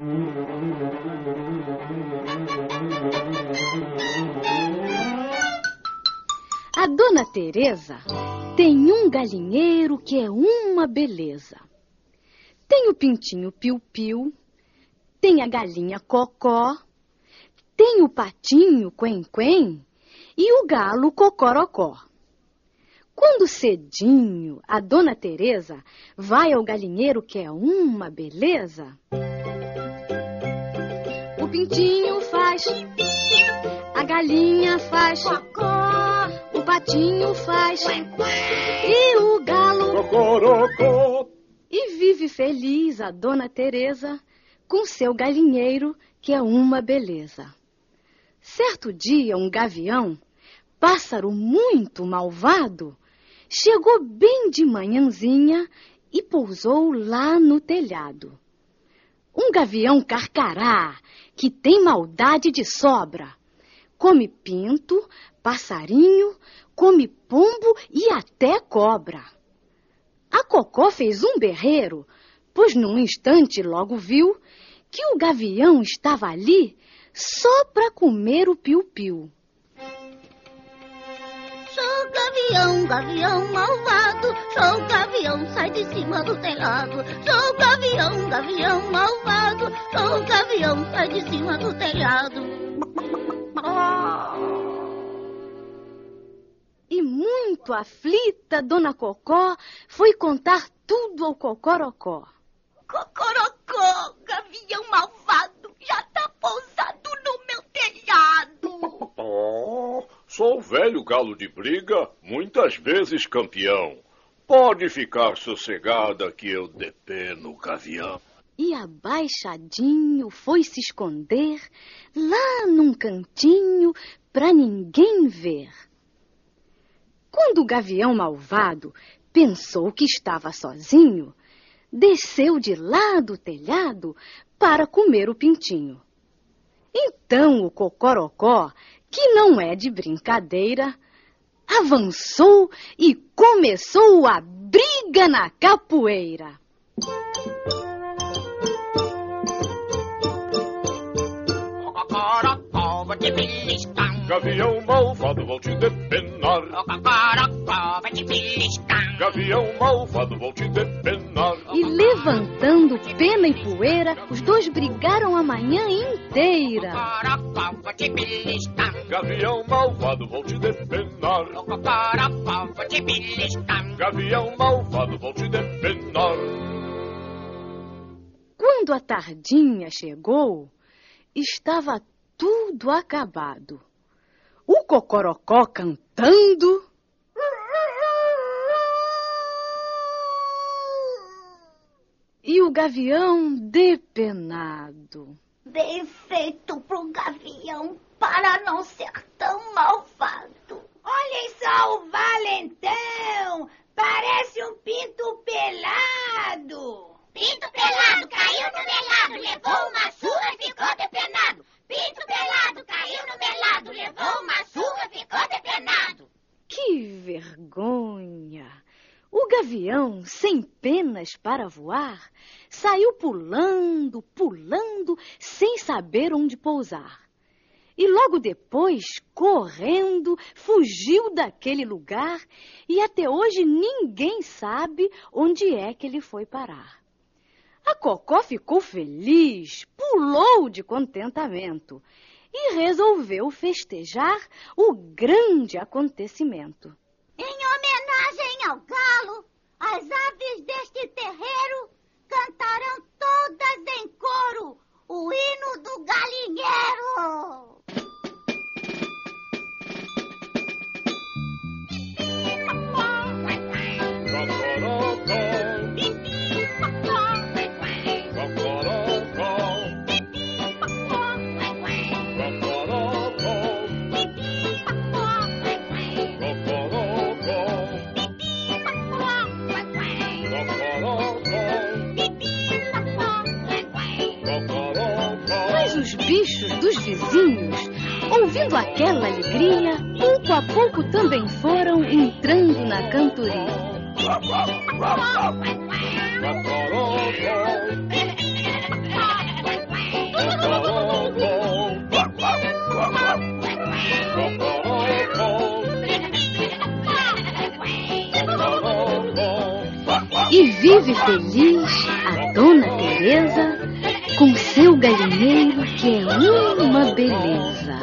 A dona Teresa tem um galinheiro que é uma beleza. Tem o pintinho piu-piu, tem a galinha cocó, tem o patinho quen-quen e o galo cocorocó. Quando cedinho a dona Teresa vai ao galinheiro que é uma beleza, o pintinho faz, a galinha faz, o patinho faz e o galo e vive feliz a dona Teresa com seu galinheiro que é uma beleza. Certo dia um gavião, pássaro muito malvado, chegou bem de manhãzinha e pousou lá no telhado. Um gavião carcará que tem maldade de sobra. Come pinto, passarinho, come pombo e até cobra. A Cocó fez um berreiro, pois num instante logo viu que o gavião estava ali só para comer o piu-piu. Gavião, gavião malvado. Sou gavião, sai de cima do telhado. Sou gavião, gavião malvado. Sou gavião, sai de cima do telhado. E muito aflita, Dona Cocó foi contar tudo ao Cocorocó. Cocorocó, gavião malvado, sou velho galo de briga, muitas vezes campeão. Pode ficar sossegada que eu depeno o gavião. E abaixadinho foi se esconder lá num cantinho pra ninguém ver. Quando o gavião malvado pensou que estava sozinho, desceu de lá do telhado para comer o pintinho. Então o cocorocó, que não é de brincadeira, avançou e começou a briga na capoeira. Gavião malvado, vou te depenar. Gavião malvado, vou te depenar. E levantando pena e poeira, os dois brigaram a manhã inteira. Cocorocó, vou te beliscar. Gavião malvado, vou te depenar. Cocorocó, vou te beliscar. Gavião malvado, vou te depenar. Quando a tardinha chegou, estava tudo acabado. O cocorocó cantando. E o gavião depenado. Bem feito pro gavião para não ser tão malvado. Olhem só o valentão! Parece um pinto pelado! Pinto pelado caiu no melado, levou uma surra e ficou depenado. Pinto pelado caiu no melado, levou uma surra e ficou depenado. Que vergonha! O gavião, sem penas para voar, saiu pulando, pulando, sem saber onde pousar. E logo depois, correndo, fugiu daquele lugar e até hoje ninguém sabe onde é que ele foi parar. A Cocó ficou feliz, pulou de contentamento e resolveu festejar o grande acontecimento. Do galinheiro. bichos dos vizinhos. Ouvindo aquela alegria, pouco a pouco também foram entrando na cantoria. E vive feliz a Dona Teresa com seu galinheiro que é uma beleza.